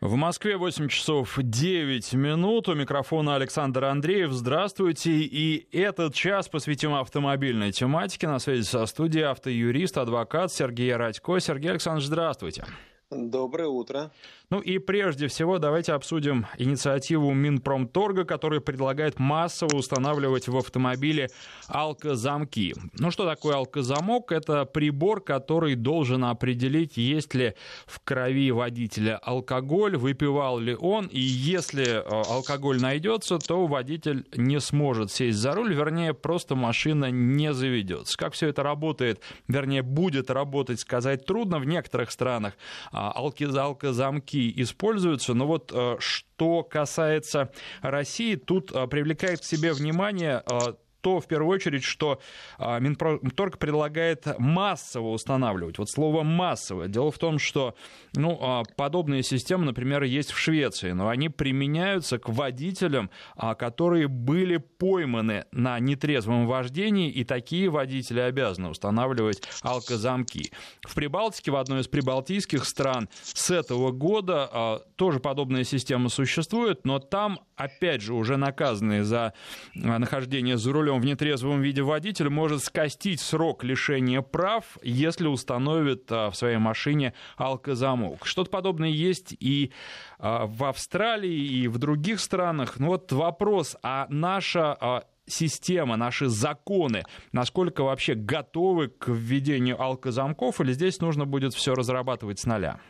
В Москве 8 часов 9 минут. У микрофона Александр Андреев. Здравствуйте. И этот час посвятим автомобильной тематике. На связи со студией автоюрист, адвокат Сергей Радько. Сергей Александрович, здравствуйте. Доброе утро. Ну и прежде всего давайте обсудим инициативу Минпромторга, которая предлагает массово устанавливать в автомобиле алкозамки. Ну что такое алкозамок? Это прибор, который должен определить, есть ли в крови водителя алкоголь, выпивал ли он, и если э, алкоголь найдется, то водитель не сможет сесть за руль, вернее, просто машина не заведется. Как все это работает, вернее, будет работать, сказать трудно. В некоторых странах а, алкозамки используются. Но вот э, что касается России, тут э, привлекает к себе внимание э, то, в первую очередь, что а, Минпромторг предлагает массово устанавливать. Вот слово «массово». Дело в том, что ну, а, подобные системы, например, есть в Швеции, но они применяются к водителям, а, которые были пойманы на нетрезвом вождении, и такие водители обязаны устанавливать алкозамки. В Прибалтике, в одной из прибалтийских стран, с этого года тоже подобная система существует, но там, опять же, уже наказанные за нахождение за рулем рулем в нетрезвом виде водитель может скостить срок лишения прав, если установит а, в своей машине алкозамок. Что-то подобное есть и а, в Австралии, и в других странах. Ну вот вопрос, а наша а, система, наши законы, насколько вообще готовы к введению алкозамков, или здесь нужно будет все разрабатывать с нуля?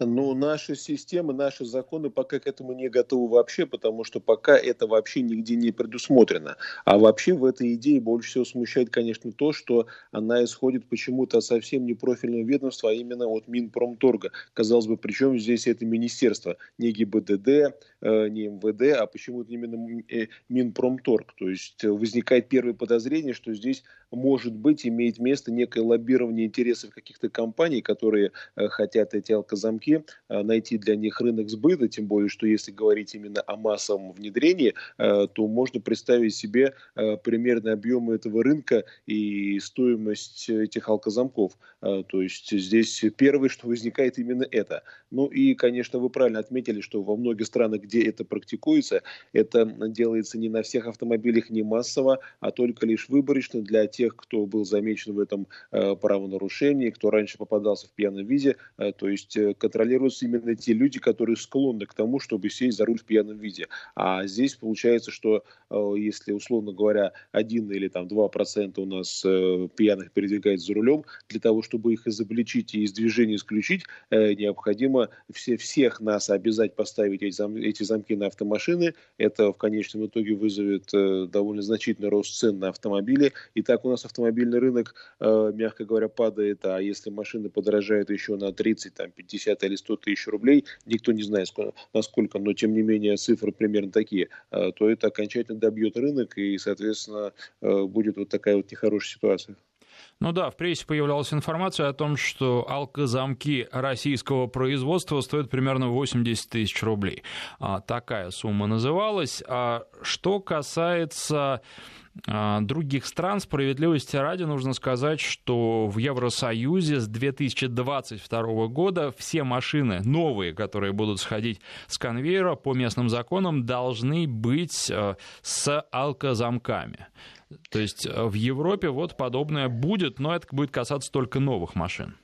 Но наши системы, наши законы пока к этому не готовы вообще, потому что пока это вообще нигде не предусмотрено. А вообще в этой идее больше всего смущает, конечно, то, что она исходит почему-то от совсем не профильного ведомства, а именно от Минпромторга. Казалось бы, причем здесь это министерство, не ГИБДД, не МВД, а почему-то именно э, Минпромторг. То есть возникает первое подозрение, что здесь может быть имеет место некое лоббирование интересов каких-то компаний, которые э, хотят эти алкозамки э, найти для них рынок сбыта, тем более, что если говорить именно о массовом внедрении, э, то можно представить себе э, примерные объемы этого рынка и стоимость этих алкозамков. То есть здесь первое, что возникает именно это. Ну и, конечно, вы правильно отметили, что во многих странах, где это практикуется, это делается не на всех автомобилях, не массово, а только лишь выборочно для тех, кто был замечен в этом правонарушении, кто раньше попадался в пьяном виде, то есть контролируются именно те люди, которые склонны к тому, чтобы сесть за руль в пьяном виде. А здесь получается, что э, если, условно говоря, один или там два процента у нас э, пьяных передвигается за рулем, для того, чтобы их изобличить и из движения исключить, э, необходимо все, всех нас обязать поставить эти, зам, эти замки на автомашины. Это в конечном итоге вызовет довольно значительный рост цен на автомобили. И так у нас автомобильный рынок, мягко говоря, падает, а если машины подорожают еще на 30, там, 50 или 100 тысяч рублей, никто не знает насколько, но тем не менее цифры примерно такие, э, то это окончательно добьет рынок и, соответственно, э, будет вот такая вот нехорошая ситуация. Ну да, в прессе появлялась информация о том, что алкозамки российского производства стоят примерно 80 тысяч рублей. А, такая сумма называлась. А что касается а, других стран. Справедливости ради нужно сказать, что в Евросоюзе с 2022 года все машины новые, которые будут сходить с конвейера по местным законам, должны быть а, с алкозамками. То есть а, в Европе вот подобное будет, но это будет касаться только новых машин.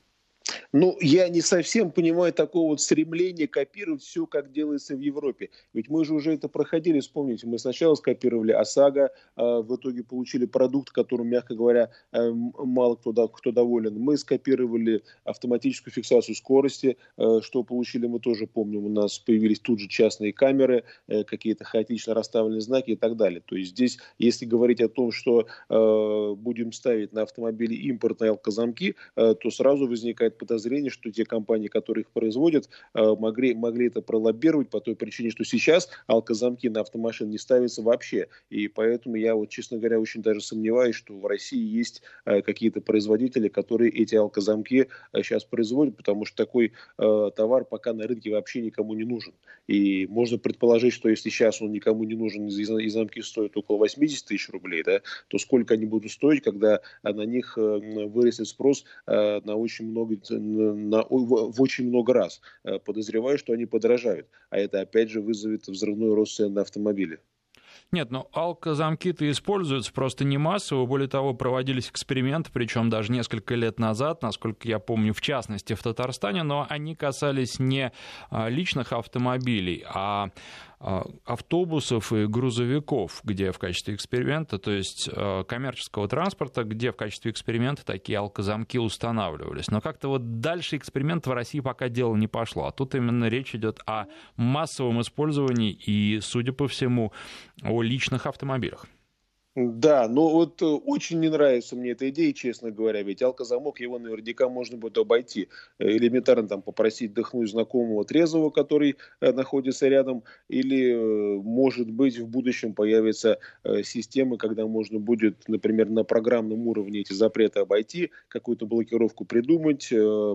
Ну, я не совсем понимаю такого вот стремления копировать все, как делается в Европе. Ведь мы же уже это проходили, вспомните, мы сначала скопировали ОСАГО, а в итоге получили продукт, которым, мягко говоря, э, мало кто, кто доволен. Мы скопировали автоматическую фиксацию скорости, э, что получили мы тоже помним. У нас появились тут же частные камеры, э, какие-то хаотично расставленные знаки и так далее. То есть здесь, если говорить о том, что будем ставить на автомобили импортные алкозамки, то сразу возникает подозрение, что те компании, которые их производят, э, могли, могли это пролоббировать по той причине, что сейчас алкозамки на автомашин не ставятся вообще. И поэтому я, вот, честно говоря, очень даже сомневаюсь, что в России есть э, какие-то производители, которые эти алкозамки сейчас э, производят, потому что такой товар пока на рынке вообще никому не нужен. И можно предположить, что если сейчас он никому не нужен, и замки стоят около 80 тысяч рублей, да, то сколько они будут стоить, когда на них вырастет спрос на очень много на, в очень много раз. Подозреваю, что они подорожают. А это опять же вызовет взрывной рост цен на автомобили. Нет, но ну, алкозамки-то используются просто не массово. Более того, проводились эксперименты, причем даже несколько лет назад, насколько я помню, в частности в Татарстане, но они касались не а, личных автомобилей, а, автобусов и грузовиков, где в качестве эксперимента, то есть а, коммерческого транспорта, где в качестве эксперимента такие алкозамки устанавливались. Но как-то вот дальше эксперимент в России пока дело не пошло. А тут именно речь идет о массовом использовании и, судя по всему, о личных автомобилях. Да, но вот э, очень не нравится мне эта идея, честно говоря, ведь алкозамок, его наверняка можно будет обойти. Э, элементарно там попросить дыхнуть знакомого трезвого, который э, находится рядом, или, может быть, в будущем появится система, когда можно будет, например, на программном уровне эти запреты обойти, какую-то блокировку придумать,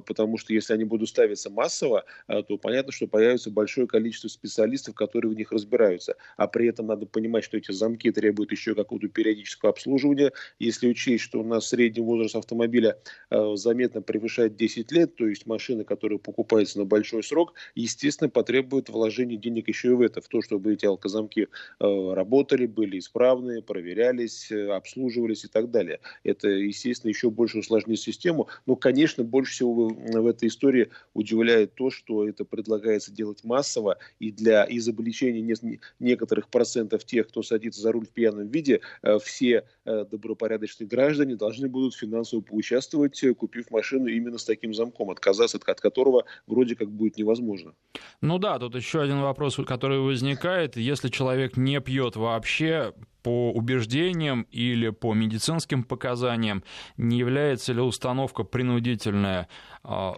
потому что если они будут ставиться массово, то понятно, что появится большое количество специалистов, которые в них разбираются. А при этом надо понимать, что эти замки требуют еще какого-то периодического обслуживания. Если учесть, что у нас средний возраст автомобиля э, заметно превышает 10 лет, то есть машина, которая покупается на большой срок, естественно, потребует вложения денег еще и в это, в то, чтобы эти алкозамки э, работали, были исправны, проверялись, э, обслуживались и так далее. Это, естественно, еще больше усложнит систему. Но, конечно, больше всего в этой истории удивляет то, что это предлагается делать массово и для изобличения некоторых процентов тех, кто садится за руль в пьяном виде, все э, добропорядочные граждане должны будут финансово поучаствовать, э, купив машину именно с таким замком, отказаться от которого вроде как будет невозможно. Ну да, тут еще один вопрос, который возникает. Если человек не пьет вообще, по убеждениям или по медицинским показаниям, не является ли установка принудительная в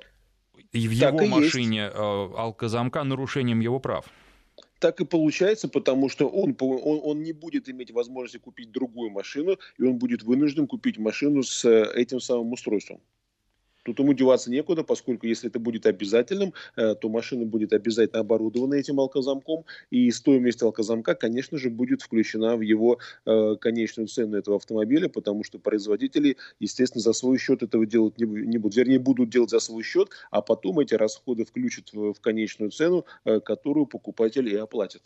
его машине есть. алкозамка нарушением его прав? Так и получается, потому что он, он, он не будет иметь возможности купить другую машину, и он будет вынужден купить машину с э, этим самым устройством. Тут ему деваться некуда, поскольку если это будет обязательным, э, то машина будет обязательно оборудована этим алкозамком, и стоимость алкозамка, конечно же, будет включена в его э, конечную цену этого автомобиля, потому что производители, естественно, за свой счет этого делать не будут. Вернее, будут делать за свой счет, а потом эти расходы включат в конечную цену, э, которую покупатель и оплатит.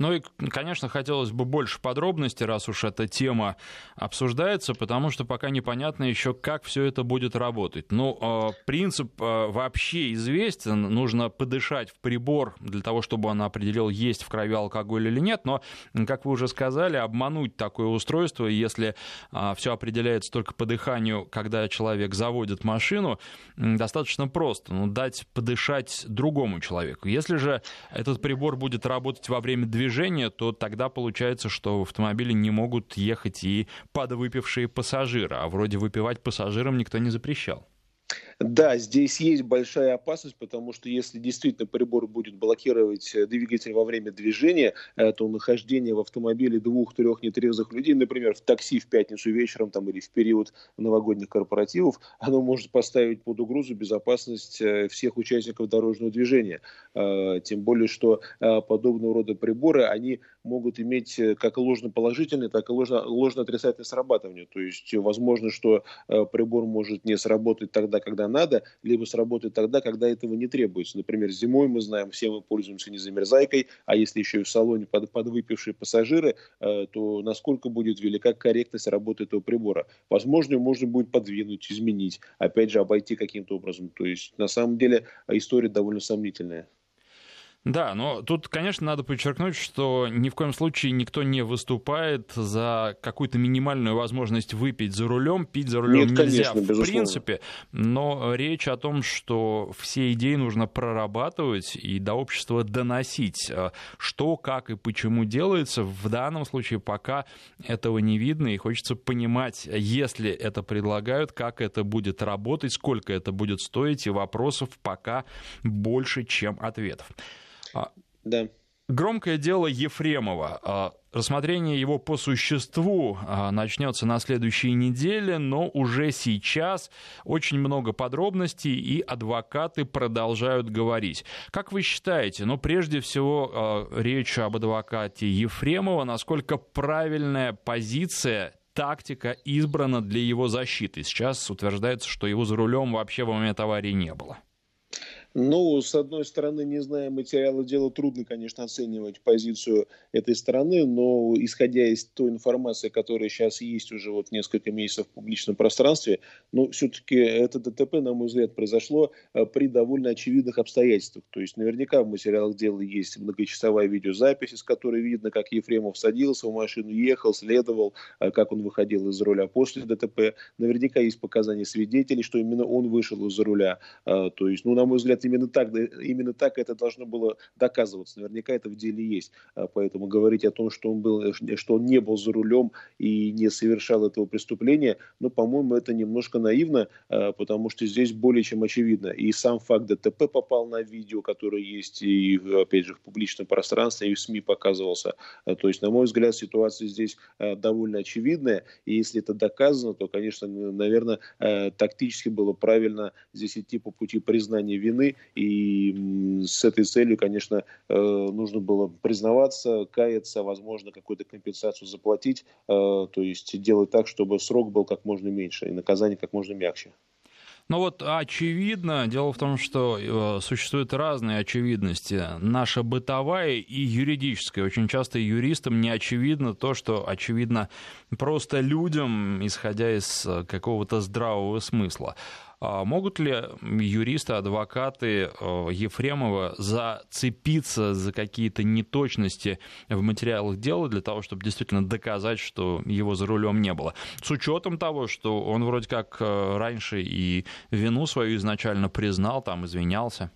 Ну и, конечно, хотелось бы больше подробностей, раз уж эта тема обсуждается, потому что пока непонятно еще, как все это будет работать. Ну, а, принцип а, вообще известен, нужно подышать в прибор для того, чтобы он определил, есть в крови алкоголь или нет, но, как вы уже сказали, обмануть такое устройство, если а, все определяется только по дыханию, когда человек заводит машину, достаточно просто, ну, дать подышать другому человеку. Если же этот прибор будет работать во время движения, движения, то тогда получается, что в автомобиле не могут ехать и подвыпившие пассажиры, а вроде выпивать пассажирам никто не запрещал. Да, здесь есть большая опасность, потому что если действительно прибор будет блокировать э, двигатель во время движения, э, то нахождение в автомобиле двух-трех нетрезвых людей, например, в такси в пятницу вечером там, или в период новогодних корпоративов, оно может поставить под угрозу безопасность э, всех участников дорожного движения. Тем более, что подобного рода приборы, они могут иметь как ложноположительное, так и ложно, ложно-отрицательное срабатывание. То есть возможно, что прибор может не сработать тогда, когда когда надо, либо сработает тогда, когда этого не требуется. Например, зимой мы знаем, все мы пользуемся незамерзайкой, а если еще и в салоне под, подвыпившие пассажиры, э, то насколько будет велика корректность работы этого прибора. Возможно, можно будет подвинуть, изменить, опять же, обойти каким-то образом. То есть, на самом деле, история довольно сомнительная. Да, но тут, конечно, надо подчеркнуть, что ни в коем случае никто не выступает за какую-то минимальную возможность выпить за рулем. Пить за рулем Нет, нельзя конечно, в безусловно. принципе, но речь о том, что все идеи нужно прорабатывать и до общества доносить, э, что, как и почему делается. В данном случае пока этого не видно, и хочется понимать, если это предлагают, как это будет работать, сколько это будет стоить, и вопросов пока больше, чем ответов. А, да. Громкое дело Ефремова. А, рассмотрение его по существу а, начнется на следующей неделе, но уже сейчас очень много подробностей, и адвокаты продолжают говорить. Как вы считаете, ну, прежде всего, речь об адвокате Ефремова, насколько правильная позиция тактика избрана для его защиты? Сейчас утверждается, что его за рулем вообще в момент аварии не было. Ну, с одной стороны, не зная материала дела, трудно, конечно, оценивать позицию этой стороны, но исходя из той информации, которая сейчас есть уже вот несколько месяцев в публичном пространстве, ну, все-таки это ДТП, на мой взгляд, произошло э, при довольно очевидных обстоятельствах. То есть наверняка в материалах дела есть многочасовая видеозапись, из которой видно, как Ефремов садился в машину, ехал, следовал, э, как он выходил из руля после ДТП. Наверняка есть показания свидетелей, что именно он вышел из руля. Э, то есть, ну, на мой взгляд, именно так, именно так это должно было доказываться. Наверняка это в деле есть. А поэтому говорить о том, что он, был, что он не был за рулем и не совершал этого преступления, ну, по-моему, это немножко наивно, а, потому что здесь более чем очевидно. И сам факт ДТП попал на видео, которое есть и, опять же, в публичном пространстве, и в СМИ показывался. А, то есть, на мой взгляд, ситуация здесь довольно очевидная. И если это доказано, то, конечно, наверное, тактически было правильно здесь идти по пути признания вины и с этой целью, конечно, э, нужно было признаваться, каяться, возможно, какую-то компенсацию заплатить, э, то есть делать так, чтобы срок был как можно меньше и наказание как можно мягче. Ну вот очевидно, дело в том, что э, существуют разные очевидности. Наша бытовая и юридическая. Очень часто юристам не очевидно то, что очевидно просто людям, исходя из какого-то здравого смысла. А могут ли юристы, адвокаты э, Ефремова зацепиться за какие-то неточности в материалах дела для того, чтобы действительно доказать, что его за рулем не было? С учетом того, что он вроде как э, раньше и вину свою изначально признал, там извинялся.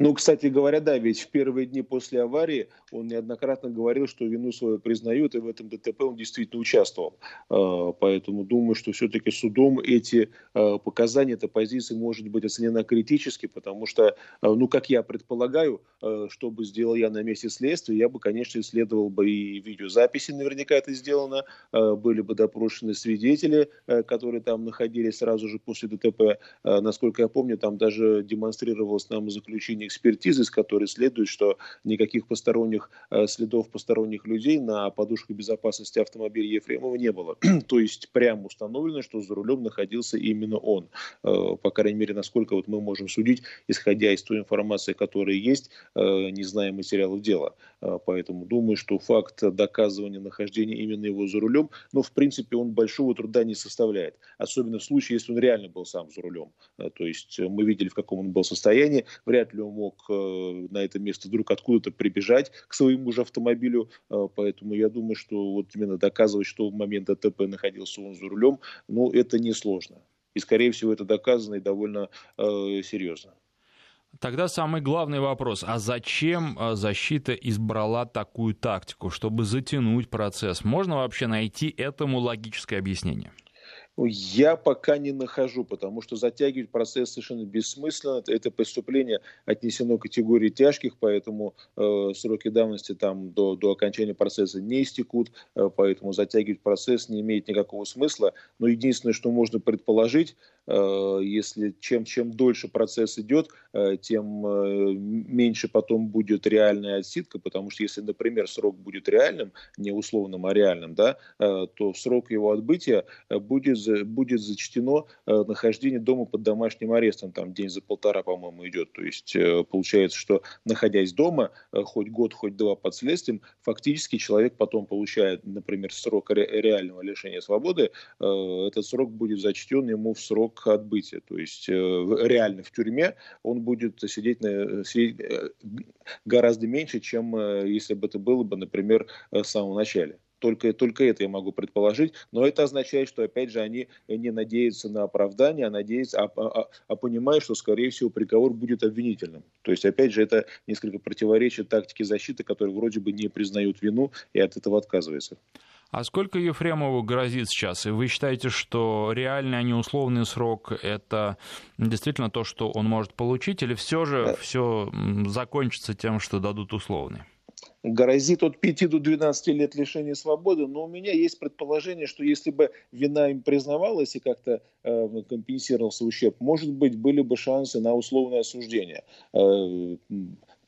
Ну, кстати говоря, да, ведь в первые дни после аварии он неоднократно говорил, что вину свою признает, и в этом ДТП он действительно участвовал. А, поэтому думаю, что все-таки судом эти а, показания, эта позиция может быть оценена критически, потому что, а, ну, как я предполагаю, что бы сделал я на месте следствия, я бы, конечно, исследовал бы и видеозаписи, наверняка это сделано, были бы допрошены свидетели, которые там находились сразу же после ДТП. Насколько я помню, там даже демонстрировалось нам заключение экспертизы, из которой следует, что никаких посторонних э, следов посторонних людей на подушках безопасности автомобиля Ефремова не было. То есть прямо установлено, что за рулем находился именно он. Э, по крайней мере, насколько вот мы можем судить, исходя из той информации, которая есть, э, не зная материалов дела. Поэтому думаю, что факт доказывания нахождения именно его за рулем, но в принципе он большого труда не составляет. Особенно в случае, если он реально был сам за рулем. То есть мы видели, в каком он был состоянии. Вряд ли он мог э, на это место вдруг откуда-то прибежать к своему же автомобилю. Э, поэтому я думаю, что вот именно доказывать, что в момент ДТП находился он за рулем, ну, это несложно. И, скорее всего, это доказано и довольно э, серьезно. Тогда самый главный вопрос. А зачем э, защита избрала такую тактику, чтобы затянуть процесс? Можно вообще найти этому логическое объяснение? Я пока не нахожу, потому что затягивать процесс совершенно бессмысленно. Это преступление отнесено к категории тяжких, поэтому э, сроки давности там до, до окончания процесса не истекут, э, поэтому затягивать процесс не имеет никакого смысла. Но единственное, что можно предположить, Э, если чем, чем дольше процесс идет, э, тем э, меньше потом будет реальная отсидка, потому что если, например, срок будет реальным, не условным, а реальным, да, то в срок его отбытия будет, будет зачтено нахождение дома под домашним арестом, там день за полтора, по-моему, идет. То есть получается, что находясь дома, хоть год, хоть два под следствием, фактически человек потом получает, например, срок реального лишения свободы, этот срок будет зачтен ему в срок отбытия. То есть э, реально в тюрьме он будет сидеть, на, сидеть э, гораздо меньше, чем э, если бы это было бы, например, в самом начале. Только, только это я могу предположить. Но это означает, что, опять же, они не надеются на оправдание, а надеются, а, а, а понимают, что, скорее всего, приговор будет обвинительным. То есть, опять же, это несколько противоречит тактике защиты, которые вроде бы не признают вину и от этого отказываются. А сколько Ефремову грозит сейчас? И вы считаете, что реальный, а не условный срок – это действительно то, что он может получить, или все же да. все закончится тем, что дадут условный? Грозит от 5 до 12 лет лишения свободы, но у меня есть предположение, что если бы вина им признавалась и как-то э, компенсировался ущерб, может быть, были бы шансы на условное осуждение. Э,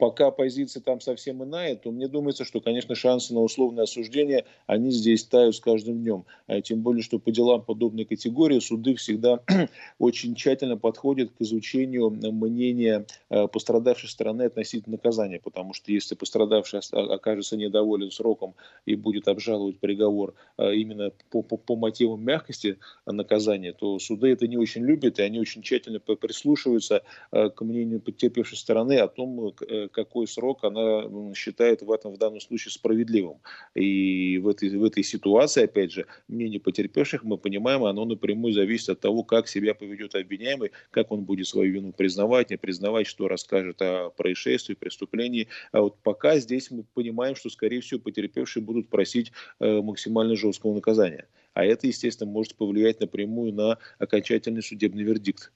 пока позиция там совсем иная, то мне думается, что, конечно, шансы на условное осуждение, они здесь тают с каждым днем. А тем более, что по делам подобной категории суды всегда очень тщательно подходят к изучению мнения э, пострадавшей стороны относительно наказания, потому что если пострадавший окажется недоволен сроком и будет обжаловать приговор э, именно по, по, по мотивам мягкости наказания, то суды это не очень любят, и они очень тщательно прислушиваются э, к мнению потерпевшей стороны о том, какой срок она считает в этом в данном случае справедливым. И в этой, в этой ситуации, опять же, мнение потерпевших, мы понимаем, оно напрямую зависит от того, как себя поведет обвиняемый, как он будет свою вину признавать, не признавать, что расскажет о происшествии, преступлении. А вот пока здесь мы понимаем, что, скорее всего, потерпевшие будут просить э, максимально жесткого наказания. А это, естественно, может повлиять напрямую на окончательный судебный вердикт.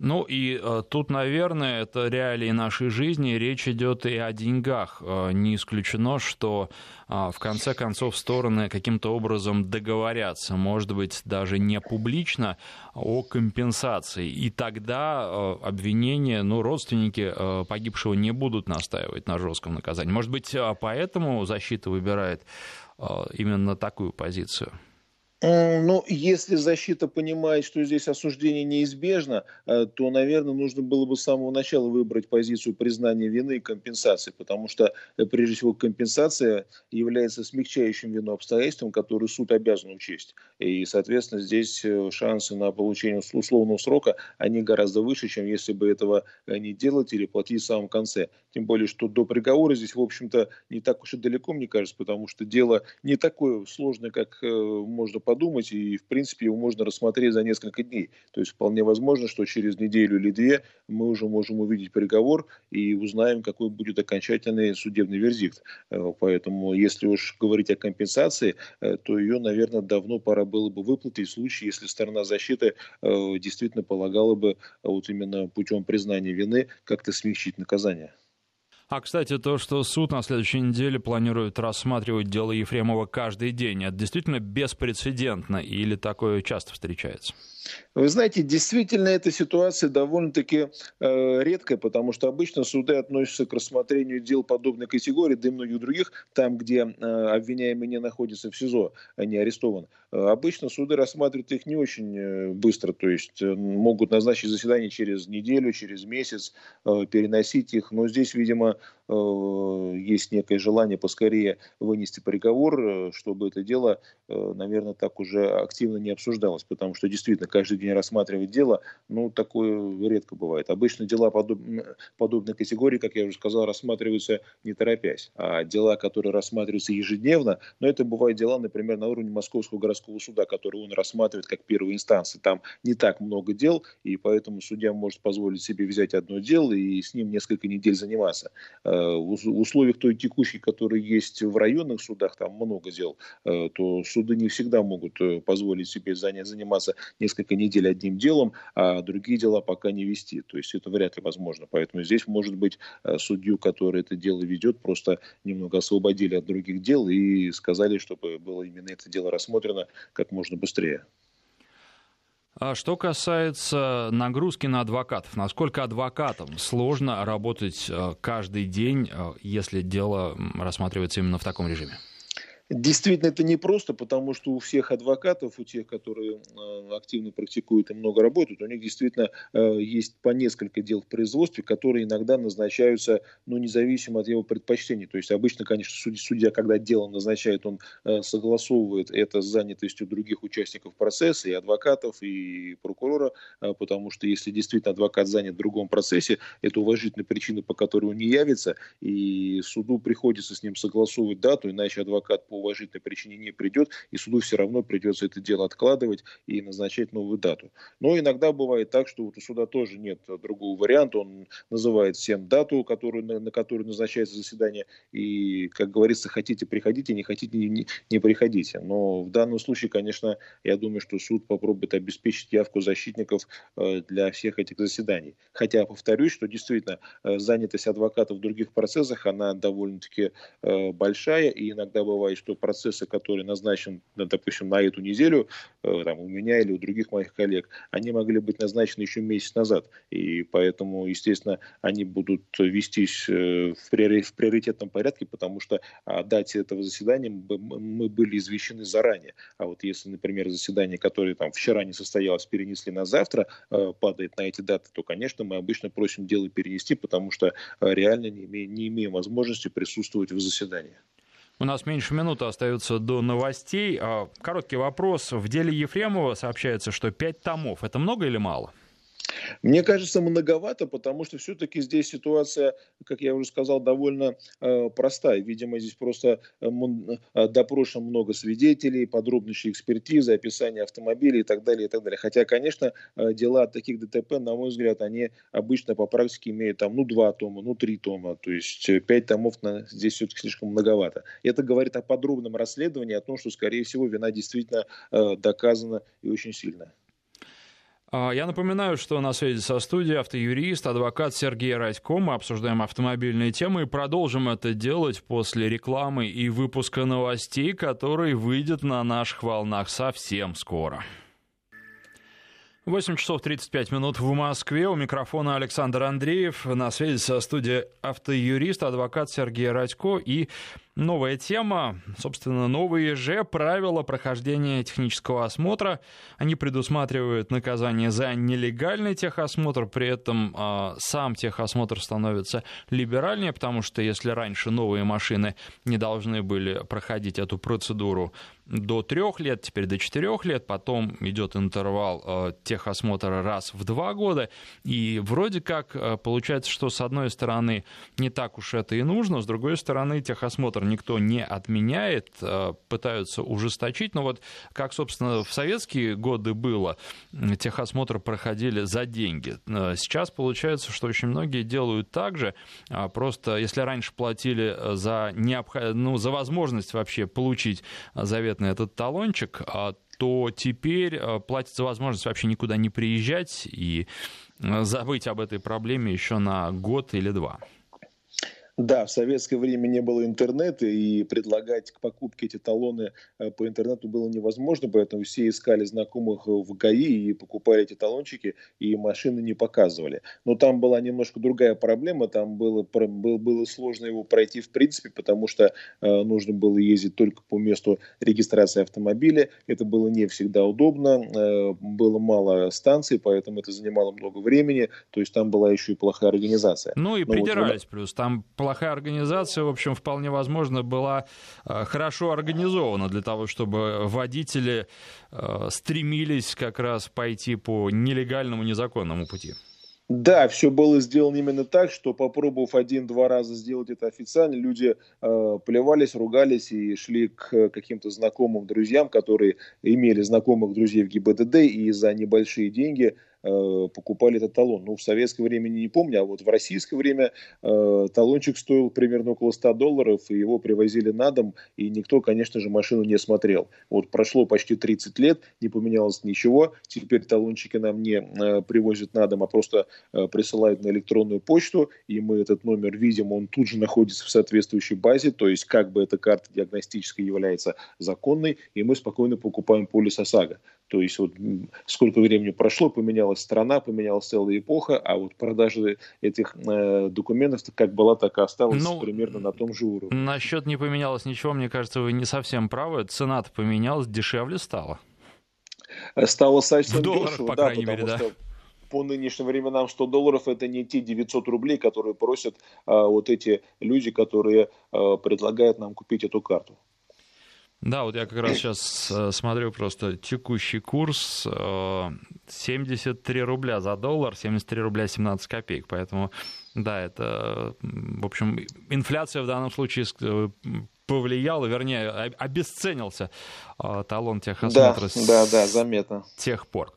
Ну и э, тут, наверное, это реалии нашей жизни. Речь идет и о деньгах. Э, не исключено, что э, в конце концов стороны каким-то образом договорятся, может быть, даже не публично, о компенсации. И тогда э, обвинения, ну, родственники э, погибшего не будут настаивать на жестком наказании. Может быть, э, поэтому защита выбирает э, именно такую позицию. Ну, если защита понимает, что здесь осуждение неизбежно, э, то, наверное, нужно было бы с самого начала выбрать позицию признания вины и компенсации, потому что, э, прежде всего, компенсация является смягчающим вину обстоятельством, который суд обязан учесть. И, соответственно, здесь э, шансы на получение условного срока, они гораздо выше, чем если бы этого не делать или платить в самом конце. Тем более, что до приговора здесь, в общем-то, не так уж и далеко, мне кажется, потому что дело не такое сложное, как можно подумать и, в принципе, его можно рассмотреть за несколько дней. То есть вполне возможно, что через неделю или две мы уже можем увидеть приговор и узнаем, какой будет окончательный судебный вердикт. Э, поэтому, если уж говорить о компенсации, э, то ее, наверное, давно пора было бы выплатить в случае, если сторона защиты э, действительно полагала бы вот именно путем признания вины как-то смягчить наказание. А, кстати, то, что суд на следующей неделе планирует рассматривать дело Ефремова каждый день, это действительно беспрецедентно или такое часто встречается? Вы знаете, действительно эта ситуация довольно-таки э, редкая, потому что обычно суды относятся к рассмотрению дел подобной категории, да и многих других, там, где э, обвиняемый не находится в СИЗО, а не арестован. Э, обычно суды рассматривают их не очень э, быстро, то есть э, могут назначить заседание через неделю, через месяц, э, переносить их, но здесь, видимо, есть некое желание поскорее вынести приговор, э, чтобы это дело, э, наверное, так уже активно не обсуждалось, потому что действительно каждый день рассматривать дело, ну, такое редко бывает. Обычно дела подоб... подобной категории, как я уже сказал, рассматриваются не торопясь, а дела, которые рассматриваются ежедневно, но это бывают дела, например, на уровне Московского городского суда, который он рассматривает как первой инстанции. Там не так много дел, и поэтому судья может позволить себе взять одно дело и с ним несколько недель заниматься Э, в условиях той текущей, которая есть в районных судах, там много дел, э, то суды не всегда могут э, позволить себе заниматься несколько недель одним делом, а другие дела пока не вести. То есть это вряд ли возможно. Поэтому здесь, может быть, судью, который это дело ведет, просто немного освободили от других дел и сказали, чтобы было именно это дело рассмотрено как можно быстрее. А что касается нагрузки на адвокатов, насколько адвокатам сложно работать э, каждый день, э, если дело рассматривается именно в таком режиме? Действительно, это непросто, потому что у всех адвокатов, у тех, которые э, активно практикуют и много работают, у них действительно э, есть по несколько дел в производстве, которые иногда назначаются, ну, независимо от его предпочтений. То есть обычно, конечно, судья, когда дело назначает, он э, согласовывает это с занятостью других участников процесса, и адвокатов, и прокурора, потому что если действительно адвокат занят в другом процессе, это уважительная причина, по которой он не явится, и суду приходится с ним согласовывать дату, иначе адвокат по уважительной причине не придет, и суду все равно придется это дело откладывать и назначать новую дату. Но иногда бывает так, что вот у суда тоже нет другого варианта, он называет всем дату, которую, на, на которую назначается заседание, и, как говорится, хотите приходите, не хотите не, не приходите. Но в данном случае, конечно, я думаю, что суд попробует обеспечить явку защитников э, для всех этих заседаний. Хотя, повторюсь, что действительно э, занятость адвокатов в других процессах, она довольно-таки э, большая, и иногда бывает, что процессы, которые назначены, допустим, на эту неделю, там, у меня или у других моих коллег, они могли быть назначены еще месяц назад. И поэтому, естественно, они будут вестись в приоритетном порядке, потому что о дате этого заседания мы были извещены заранее. А вот если, например, заседание, которое там вчера не состоялось, перенесли на завтра, падает на эти даты, то, конечно, мы обычно просим дело перенести, потому что реально не имеем, не имеем возможности присутствовать в заседании. У нас меньше минуты остается до новостей. А, короткий вопрос. В деле Ефремова сообщается, что пять томов. Это много или мало? Мне кажется, многовато, потому что все-таки здесь ситуация, как я уже сказал, довольно э, простая. Видимо, здесь просто э, э, допрошено много свидетелей, подробнейшие экспертизы, описание автомобилей и так далее, и так далее. Хотя, конечно, э, дела таких ДТП, на мой взгляд, они обычно по практике имеют там, ну, два тома, ну, три тома. То есть э, пять томов на, здесь все-таки слишком многовато. Это говорит о подробном расследовании, о том, что, скорее всего, вина действительно э, доказана и очень сильная. А, я напоминаю, что на связи со студией автоюрист, адвокат Сергей Радько. Мы обсуждаем автомобильные темы и продолжим это делать после рекламы и выпуска новостей, который выйдет на наших волнах совсем скоро. 8 часов 35 минут в Москве. У микрофона Александр Андреев. На связи со студией автоюрист, адвокат Сергей Радько и Новая тема, собственно, новые же правила прохождения технического осмотра. Они предусматривают наказание за нелегальный техосмотр, при этом э, сам техосмотр становится либеральнее, потому что если раньше новые машины не должны были проходить эту процедуру до трех лет, теперь до четырех лет, потом идет интервал э, техосмотра раз в два года, и вроде как э, получается, что с одной стороны не так уж это и нужно, с другой стороны техосмотр никто не отменяет, э, пытаются ужесточить. Но вот как, собственно, в советские годы было, техосмотр проходили за деньги. Э, сейчас получается, что очень многие делают так же. А просто если раньше платили за, необход... ну, за возможность вообще получить заветный этот талончик, а то теперь э, платят за возможность вообще никуда не приезжать и забыть об этой проблеме еще на год или два. Да, в советское время не было интернета, и предлагать к покупке эти талоны э, по интернету было невозможно, поэтому все искали знакомых в ГАИ и покупали эти талончики, и машины не показывали. Но там была немножко другая проблема, там было, было, было сложно его пройти в принципе, потому что э, нужно было ездить только по месту регистрации автомобиля, это было не всегда удобно, э, было мало станций, поэтому это занимало много времени, то есть там была еще и плохая организация. Ну и Но придирались вот, плюс, там плохая организация, в общем, вполне возможно, была э, хорошо организована для того, чтобы водители э, стремились как раз пойти по нелегальному, незаконному пути. Да, все было сделано именно так, что попробовав один-два раза сделать это официально, люди э, плевались, ругались и шли к каким-то знакомым друзьям, которые имели знакомых друзей в ГИБДД и за небольшие деньги покупали этот талон. Ну, в советское время не помню, а вот в российское время э, талончик стоил примерно около 100 долларов, и его привозили на дом, и никто, конечно же, машину не смотрел. Вот прошло почти 30 лет, не поменялось ничего, теперь талончики нам не э, привозят на дом, а просто э, присылают на электронную почту, и мы этот номер видим, он тут же находится в соответствующей базе, то есть как бы эта карта диагностическая является законной, и мы спокойно покупаем полис ОСАГО. То есть вот сколько времени прошло, поменялась страна, поменялась целая эпоха, а вот продажа этих э, документов как была, так и осталась ну, примерно на том же уровне. Насчет не поменялось ничего, мне кажется, вы не совсем правы. Цена-то поменялась, дешевле стала. Стало совсем В долларах, дешево, по да, крайней мере, да. Что по нынешним временам 100 долларов это не те 900 рублей, которые просят а, вот эти люди, которые а, предлагают нам купить эту карту. Да, вот я как раз сейчас э, смотрю просто текущий курс 73 э, рубля за доллар, 73 рубля 17 копеек, поэтому да, это, в общем, инфляция в данном случае э, повлияла, вернее, обесценился талон техосмотра да, с да, да, заметно. тех пор.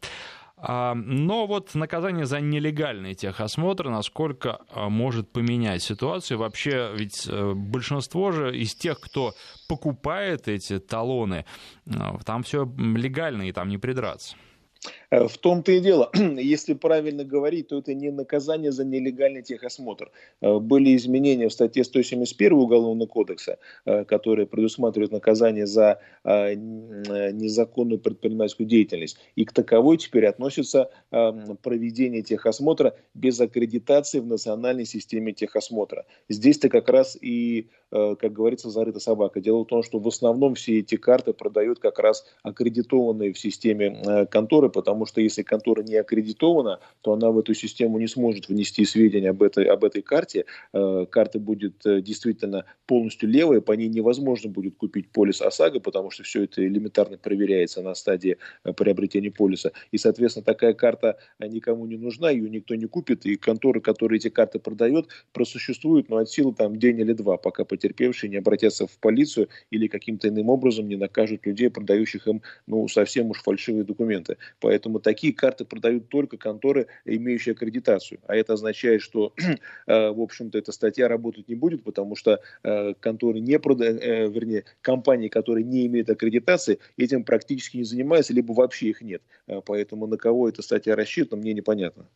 А, но вот наказание за нелегальный техосмотр, насколько а, может поменять ситуацию. Вообще, ведь э, большинство же из тех, кто покупает эти талоны, а, там все легально и там не придраться. Э, в том-то и дело, если правильно говорить, то это не наказание за нелегальный техосмотр. Э, были изменения в статье 171 Уголовного кодекса, э, которые предусматривают наказание за незаконную предпринимательскую деятельность. И к таковой теперь относится проведение техосмотра без аккредитации в национальной системе техосмотра. Здесь-то как раз и как говорится, зарыта собака. Дело в том, что в основном все эти карты продают как раз аккредитованные в системе э, конторы, потому что если контора не аккредитована, то она в эту систему не сможет внести сведения об этой, об этой карте. Э, карта будет действительно полностью левая, по ней невозможно будет купить полис ОСАГО, потому что все это элементарно проверяется на стадии приобретения полиса. И, соответственно, такая карта никому не нужна, ее никто не купит, и конторы, которые эти карты продают, просуществуют, но от силы там день или два, пока потерпевшие не обратятся в полицию или каким-то иным образом не накажут людей, продающих им ну, совсем уж фальшивые документы. Поэтому такие карты продают только конторы, имеющие аккредитацию. А это означает, что, э, в общем-то, эта статья работать не будет, потому что э, конторы не продают, э, вернее, компании, которые не имеют аккредитации, этим практически не занимаются, либо вообще их нет. Поэтому на кого эта статья рассчитана, мне непонятно.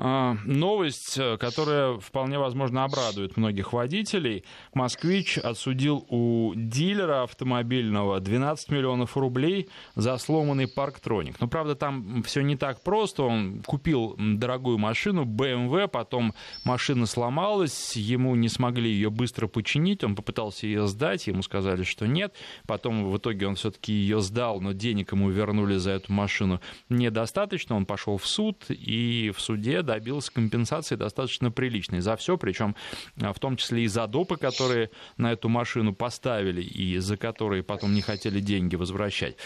А, новость, э, которая вполне возможно обрадует многих водителей. Москвич отсудил у дилера автомобильного 12 миллионов рублей за сломанный парктроник. Но, правда, там все не так просто. Он купил дорогую машину, BMW, потом машина сломалась, ему не смогли ее быстро починить, он попытался ее сдать, ему сказали, что нет. Потом в итоге он все-таки ее сдал, но денег ему вернули за эту машину недостаточно. Он пошел в суд, и в суде добился компенсации достаточно приличной за все, причем а, в том числе и за допы, которые на эту машину поставили и за которые потом не хотели деньги возвращать.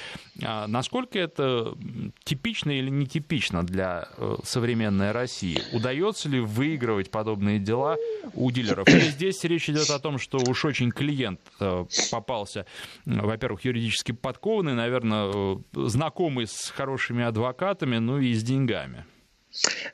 А насколько это типично или нетипично для э, современной России? Удается ли выигрывать подобные дела у дилеров? Или здесь речь идет о том, что уж очень клиент э, попался, во-первых, юридически подкованный, наверное, э, знакомый с хорошими адвокатами, ну и с деньгами?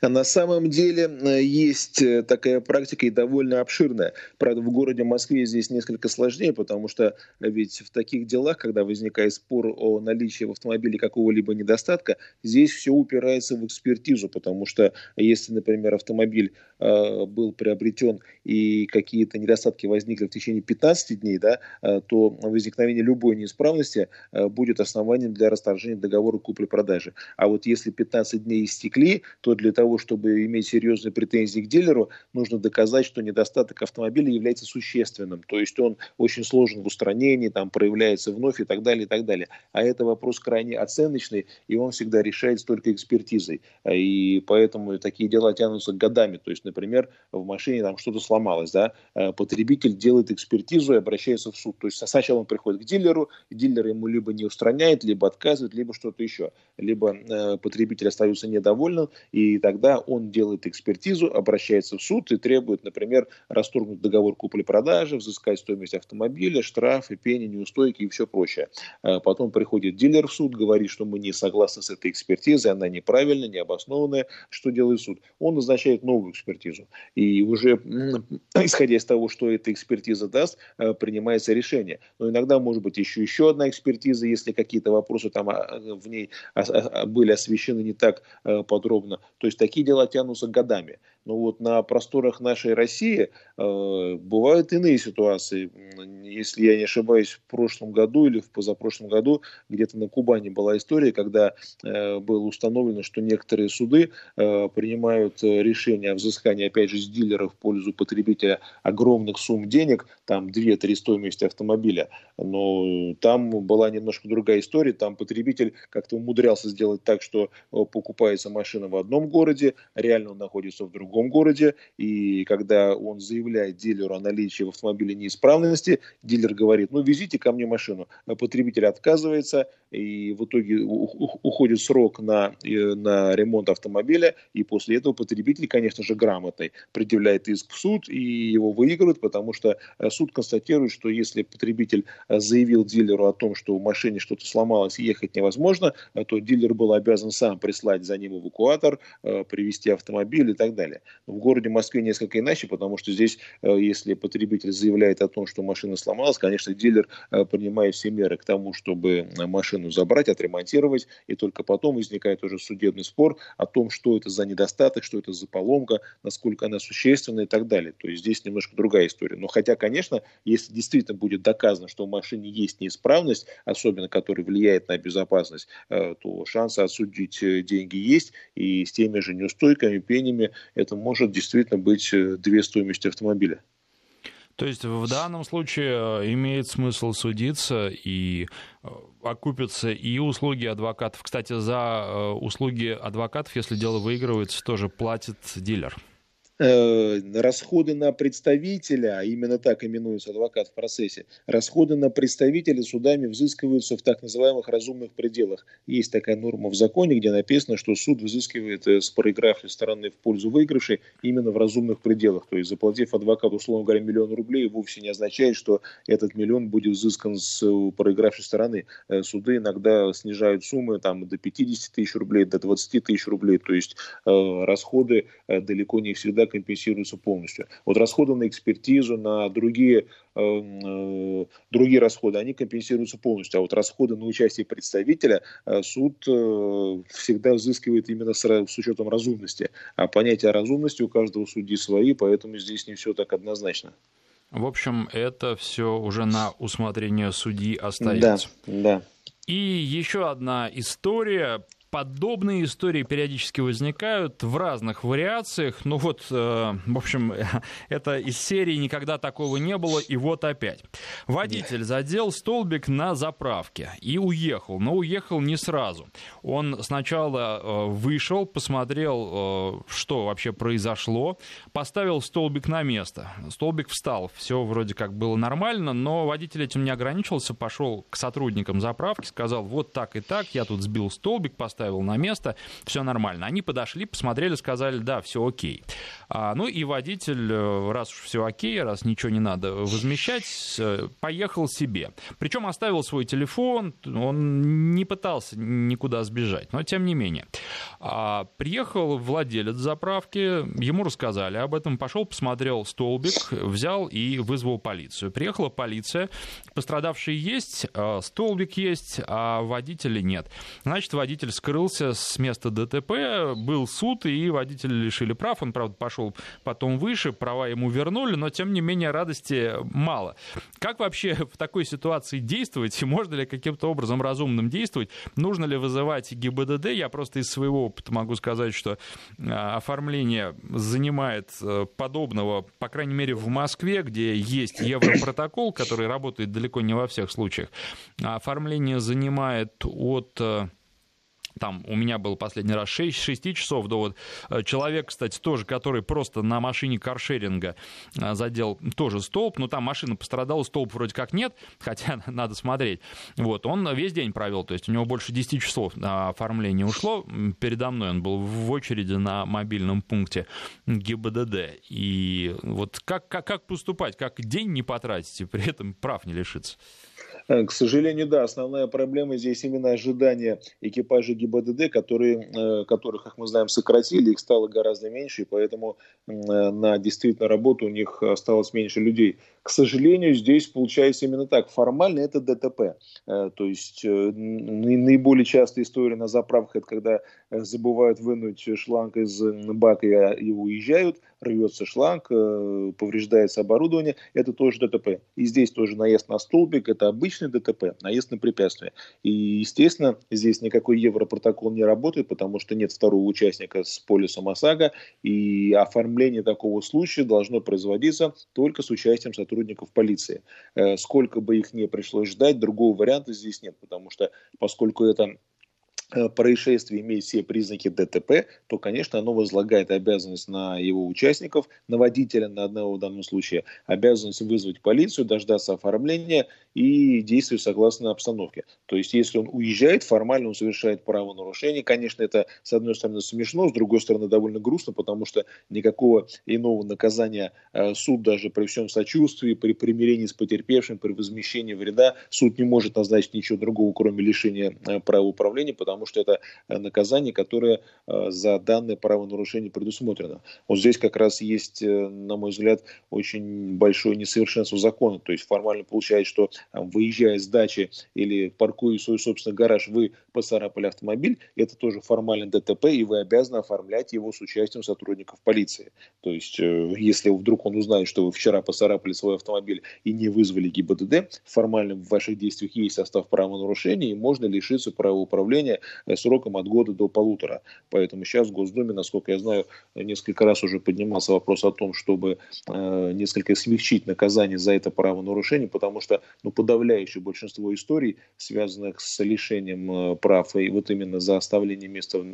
На самом деле э, есть э, такая практика и довольно обширная. Правда, в городе Москве здесь несколько сложнее, потому что ведь в таких делах, когда возникает спор о наличии в автомобиле какого-либо недостатка, здесь все упирается в экспертизу, потому что если, например, автомобиль э, был приобретен и какие-то недостатки возникли в течение 15 дней, да, э, то возникновение любой неисправности э, будет основанием для расторжения договора купли-продажи. А вот если 15 дней истекли, то то для того, чтобы иметь серьезные претензии к дилеру, нужно доказать, что недостаток автомобиля является существенным. То есть он очень сложен в устранении, там проявляется вновь и так далее, и так далее. А это вопрос крайне оценочный, и он всегда решается только экспертизой. И поэтому такие дела тянутся годами. То есть, например, в машине там что-то сломалось, да, э, потребитель делает экспертизу и обращается в суд. То есть сначала он приходит к дилеру, дилер ему либо не устраняет, либо отказывает, либо что-то еще. Либо э, потребитель остается недоволен, тогда он делает экспертизу, обращается в суд и требует, например, расторгнуть договор купли-продажи, взыскать стоимость автомобиля, штрафы, пени, неустойки и все прочее. А потом приходит дилер в суд, говорит, что мы не согласны с этой экспертизой, она неправильная, необоснованная. Что делает суд? Он назначает новую экспертизу. И уже исходя из того, что эта экспертиза даст, э, принимается решение. Но иногда может быть еще, еще одна экспертиза, если какие-то вопросы там а, в ней были освещены не так э, подробно. То есть такие дела тянутся годами. Но вот на просторах нашей России э, бывают иные ситуации. Если я не ошибаюсь, в прошлом году или в позапрошлом году где-то на Кубани была история, когда э, было установлено, что некоторые суды э, принимают э, решение о взыскании, опять же, с дилера в пользу потребителя огромных сумм денег, там 2-3 стоимости автомобиля. Но там была немножко другая история. Там потребитель как-то умудрялся сделать так, что э, покупается машина в одном городе, реально он находится в другом городе, и когда он заявляет дилеру о наличии в автомобиле неисправности, дилер говорит, ну везите ко мне машину. А потребитель отказывается, и в итоге уходит срок на, э, на ремонт автомобиля, и после этого потребитель, конечно же, грамотный, предъявляет иск в суд, и его выигрывают, потому что э, суд констатирует, что если потребитель э, заявил дилеру о том, что в машине что-то сломалось ехать невозможно, то дилер был обязан сам прислать за ним эвакуатор, привезти автомобиль и так далее. в городе Москве несколько иначе, потому что здесь, если потребитель заявляет о том, что машина сломалась, конечно, дилер принимает все меры к тому, чтобы машину забрать, отремонтировать, и только потом возникает уже судебный спор о том, что это за недостаток, что это за поломка, насколько она существенна и так далее. То есть здесь немножко другая история. Но хотя, конечно, если действительно будет доказано, что в машине есть неисправность, особенно которая влияет на безопасность, э, то шансы отсудить э, деньги есть. И с теми же неустойками, пенями это может действительно быть э, две стоимости автомобиля. То есть в данном случае имеет смысл судиться и окупятся и услуги адвокатов. Кстати, за услуги адвокатов, если дело выигрывается, тоже платит дилер. Э, расходы на представителя, а именно так именуется адвокат в процессе, расходы на представителя судами взыскиваются в так называемых разумных пределах. Есть такая норма в законе, где написано, что суд взыскивает э, с проигравшей стороны в пользу выигравшей именно в разумных пределах. То есть заплатив адвокату, условно говоря, миллион рублей, вовсе не означает, что этот миллион будет взыскан с э, проигравшей стороны. Суды иногда снижают суммы там, до 50 тысяч рублей, до 20 тысяч рублей. То есть расходы далеко не всегда компенсируются полностью. Вот расходы на экспертизу, на другие, э, э, другие расходы, они компенсируются полностью. А вот расходы на участие представителя э, суд э, всегда взыскивает именно с, с учетом разумности. А понятия разумности у каждого судьи свои, поэтому здесь не все так однозначно. В общем, это все уже на усмотрение судьи остается. Да, да. И еще одна история подобные истории периодически возникают в разных вариациях. Ну вот, э, в общем, это из серии «Никогда такого не было» и вот опять. Водитель задел столбик на заправке и уехал, но уехал не сразу. Он сначала э, вышел, посмотрел, э, что вообще произошло, поставил столбик на место. Столбик встал, все вроде как было нормально, но водитель этим не ограничился, пошел к сотрудникам заправки, сказал, вот так и так, я тут сбил столбик, поставил поставил на место, все нормально. Они подошли, посмотрели, сказали, да, все окей. А, ну и водитель, э, раз уж все окей, раз ничего не надо возмещать, э, поехал себе. Причем оставил свой телефон, он не пытался никуда сбежать, но тем не менее. А, приехал владелец заправки, ему рассказали об этом, пошел, посмотрел столбик, взял и вызвал полицию. Приехала полиция, пострадавшие есть, а, столбик есть, а водителя нет. Значит, водитель сказал, скрылся с места ДТП, был суд, и водителя лишили прав. Он, правда, пошел потом выше, права ему вернули, но, тем не менее, радости мало. Как вообще в такой ситуации действовать? Можно ли каким-то образом разумным действовать? Нужно ли вызывать ГИБДД? Я просто из своего опыта могу сказать, что а, оформление занимает э, подобного, по крайней мере, в Москве, где есть Европротокол, который работает далеко не во всех случаях. Оформление занимает от э, там у меня был последний раз 6, 6 часов до вот э, человек, кстати, тоже, который просто на машине каршеринга э, задел тоже столб, но там машина пострадала, столб вроде как нет, хотя надо смотреть. Вот, он весь день провел, то есть у него больше 10 часов на оформление ушло. Передо мной он был в очереди на мобильном пункте ГИБДД. И вот как, как, как поступать, как день не потратить и при этом прав не лишиться? Э, к сожалению, да, основная проблема здесь именно ожидание экипажа ГИБДД, которые, э, которых, как мы знаем, сократили, их стало гораздо меньше, и поэтому э, на действительно работу у них осталось меньше людей. К сожалению, здесь получается именно так. Формально это ДТП. То есть наиболее частая история на заправках, это когда забывают вынуть шланг из бака и уезжают, рвется шланг, повреждается оборудование, это тоже ДТП. И здесь тоже наезд на столбик, это обычный ДТП, наезд на препятствие. И, естественно, здесь никакой Европротокол не работает, потому что нет второго участника с полисом ОСАГО, и оформление такого случая должно производиться только с участием сотрудников полиции. Э, сколько бы их ни пришлось ждать, другого варианта здесь нет, потому что поскольку это происшествие имеет все признаки ДТП, то, конечно, оно возлагает обязанность на его участников, на водителя на одного в данном случае, обязанность вызвать полицию, дождаться оформления и действовать согласно обстановке. То есть, если он уезжает, формально он совершает правонарушение. Конечно, это, с одной стороны, смешно, с другой стороны, довольно грустно, потому что никакого иного наказания э, суд даже при всем сочувствии, при примирении с потерпевшим, при возмещении вреда, суд не может назначить ничего другого, кроме лишения э, права управления, потому потому что это наказание, которое за данное правонарушение предусмотрено. Вот здесь как раз есть, на мой взгляд, очень большое несовершенство закона. То есть формально получается, что выезжая с дачи или паркуя свой собственный гараж, вы поцарапали автомобиль, это тоже формально ДТП, и вы обязаны оформлять его с участием сотрудников полиции. То есть, э, если вдруг он узнает, что вы вчера поцарапали свой автомобиль и не вызвали ГИБДД, формально в ваших действиях есть состав правонарушения, и можно лишиться права управления э, сроком от года до полутора. Поэтому сейчас в Госдуме, насколько я знаю, несколько раз уже поднимался вопрос о том, чтобы э, несколько смягчить наказание за это правонарушение, потому что ну, подавляющее большинство историй, связанных с лишением прав и вот именно за оставление места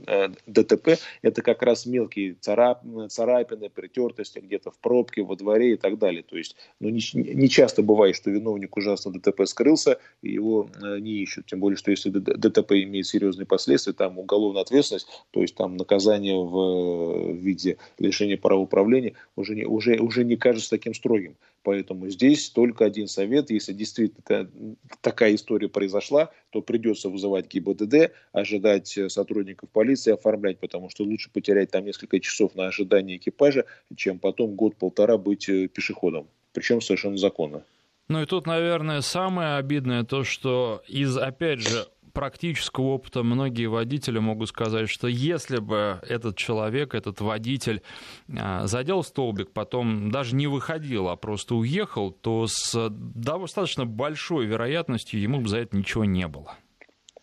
ДТП, это как раз мелкие царап, царапины, притертости где-то в пробке, во дворе и так далее. То есть ну, не, не часто бывает, что виновник ужасно ДТП скрылся, и его э, не ищут. Тем более, что если ДТП имеет серьезные последствия, там уголовная ответственность, то есть там наказание в, в виде лишения права управления уже не, уже, уже не кажется таким строгим. Поэтому здесь только один совет. Если действительно такая история произошла, то придется вызывать ГИБДД, ожидать сотрудников полиции, оформлять, потому что лучше потерять там несколько часов на ожидание экипажа, чем потом год-полтора быть э, пешеходом. Причем совершенно законно. Ну и тут, наверное, самое обидное то, что из, опять же, практического опыта многие водители могут сказать, что если бы этот человек, этот водитель а, задел столбик, потом даже не выходил, а просто уехал, то с достаточно большой вероятностью ему бы за это ничего не было.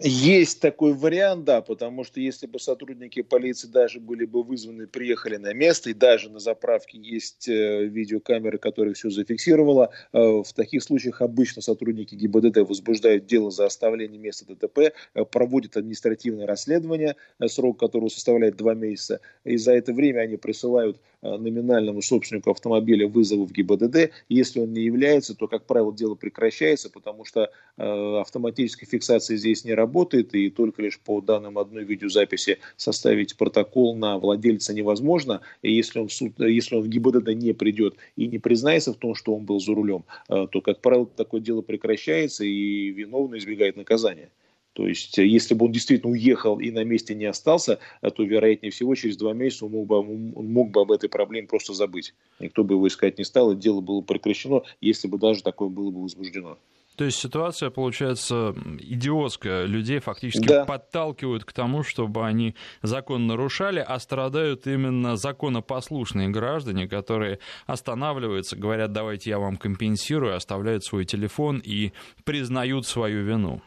Есть такой вариант, да, потому что если бы сотрудники полиции даже были бы вызваны, приехали на место, и даже на заправке есть э, видеокамеры, которые все зафиксировала, э, в таких случаях обычно сотрудники ГИБДД возбуждают дело за оставление места ДТП, э, проводят административное расследование, срок которого составляет два месяца, и за это время они присылают номинальному собственнику автомобиля вызову в ГИБДД. Если он не является, то, как правило, дело прекращается, потому что автоматическая фиксация здесь не работает, и только лишь по данным одной видеозаписи составить протокол на владельца невозможно. И если он в, суд, если он в ГИБДД не придет и не признается в том, что он был за рулем, э, то, как правило, такое дело прекращается, и виновный избегает наказания. То есть, э, если бы он действительно уехал и на месте не остался, э, то, вероятнее всего, через два месяца он мог бы, он мог бы об этой проблеме просто забыть. Никто бы его искать не стал, и дело было прекращено, если бы даже такое было бы возбуждено. То есть ситуация получается идиотская. Людей фактически да. подталкивают к тому, чтобы они закон нарушали, а страдают именно законопослушные граждане, которые останавливаются, говорят, давайте я вам компенсирую, оставляют свой телефон и признают свою вину.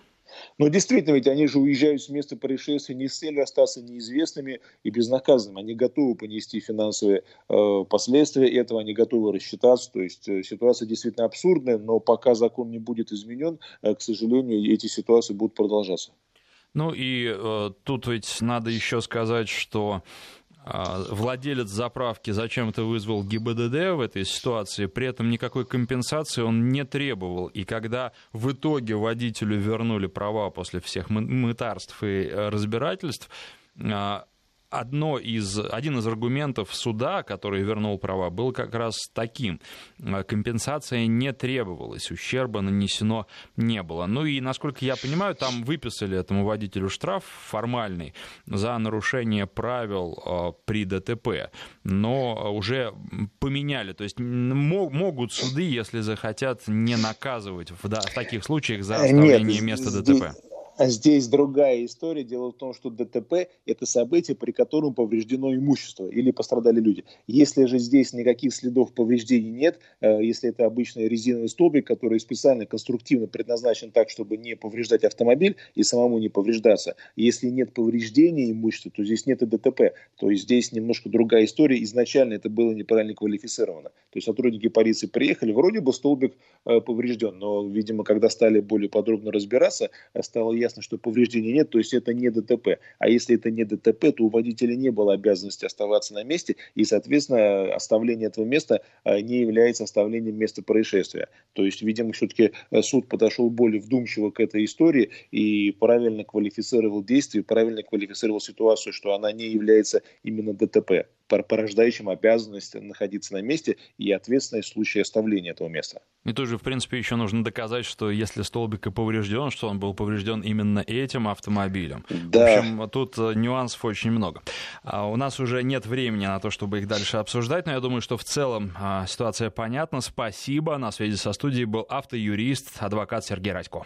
Но действительно, ведь они же уезжают с места происшествия не с целью остаться неизвестными и безнаказанными. Они готовы понести финансовые э, последствия этого, они готовы рассчитаться. То есть э, ситуация действительно абсурдная, но пока закон не будет изменен, э, к сожалению, эти ситуации будут продолжаться. Ну и э, тут ведь надо еще сказать, что владелец заправки зачем-то вызвал ГИБДД в этой ситуации, при этом никакой компенсации он не требовал. И когда в итоге водителю вернули права после всех мытарств и э, разбирательств, а, одно из, один из аргументов суда, который вернул права, был как раз таким. Компенсация не требовалась, ущерба нанесено не было. Ну и, насколько я понимаю, там выписали этому водителю штраф формальный за нарушение правил э, при ДТП, но уже поменяли. То есть могут суды, если захотят, не наказывать в, да, в таких случаях за оставление Нет, места ДТП. А здесь другая история. Дело в том, что ДТП – это событие, при котором повреждено имущество или пострадали люди. Если же здесь никаких следов повреждений нет, э, если это обычный резиновый столбик, который специально конструктивно предназначен так, чтобы не повреждать автомобиль и самому не повреждаться. Если нет повреждения имущества, то здесь нет и ДТП. То есть здесь немножко другая история. Изначально это было неправильно квалифицировано. То есть сотрудники полиции приехали, вроде бы столбик э, поврежден, но, видимо, когда стали более подробно разбираться, стало ясно, что повреждений нет, то есть это не ДТП. А если это не ДТП, то у водителя не было обязанности оставаться на месте, и, соответственно, оставление этого места а, не является оставлением места происшествия. То есть, видимо, все-таки э, суд подошел более вдумчиво к этой истории и правильно квалифицировал действие, правильно квалифицировал ситуацию, что она не является именно ДТП. Порождающим обязанность находиться на месте и ответственность в случае оставления этого места. И тоже, в принципе, еще нужно доказать, что если столбик и поврежден, что он был поврежден именно этим автомобилем. Да. В общем, тут э, нюансов очень много. А у нас уже нет времени на то, чтобы их дальше обсуждать, но я думаю, что в целом а, ситуация понятна. Спасибо. На связи со студией был автоюрист, адвокат Сергей Радько.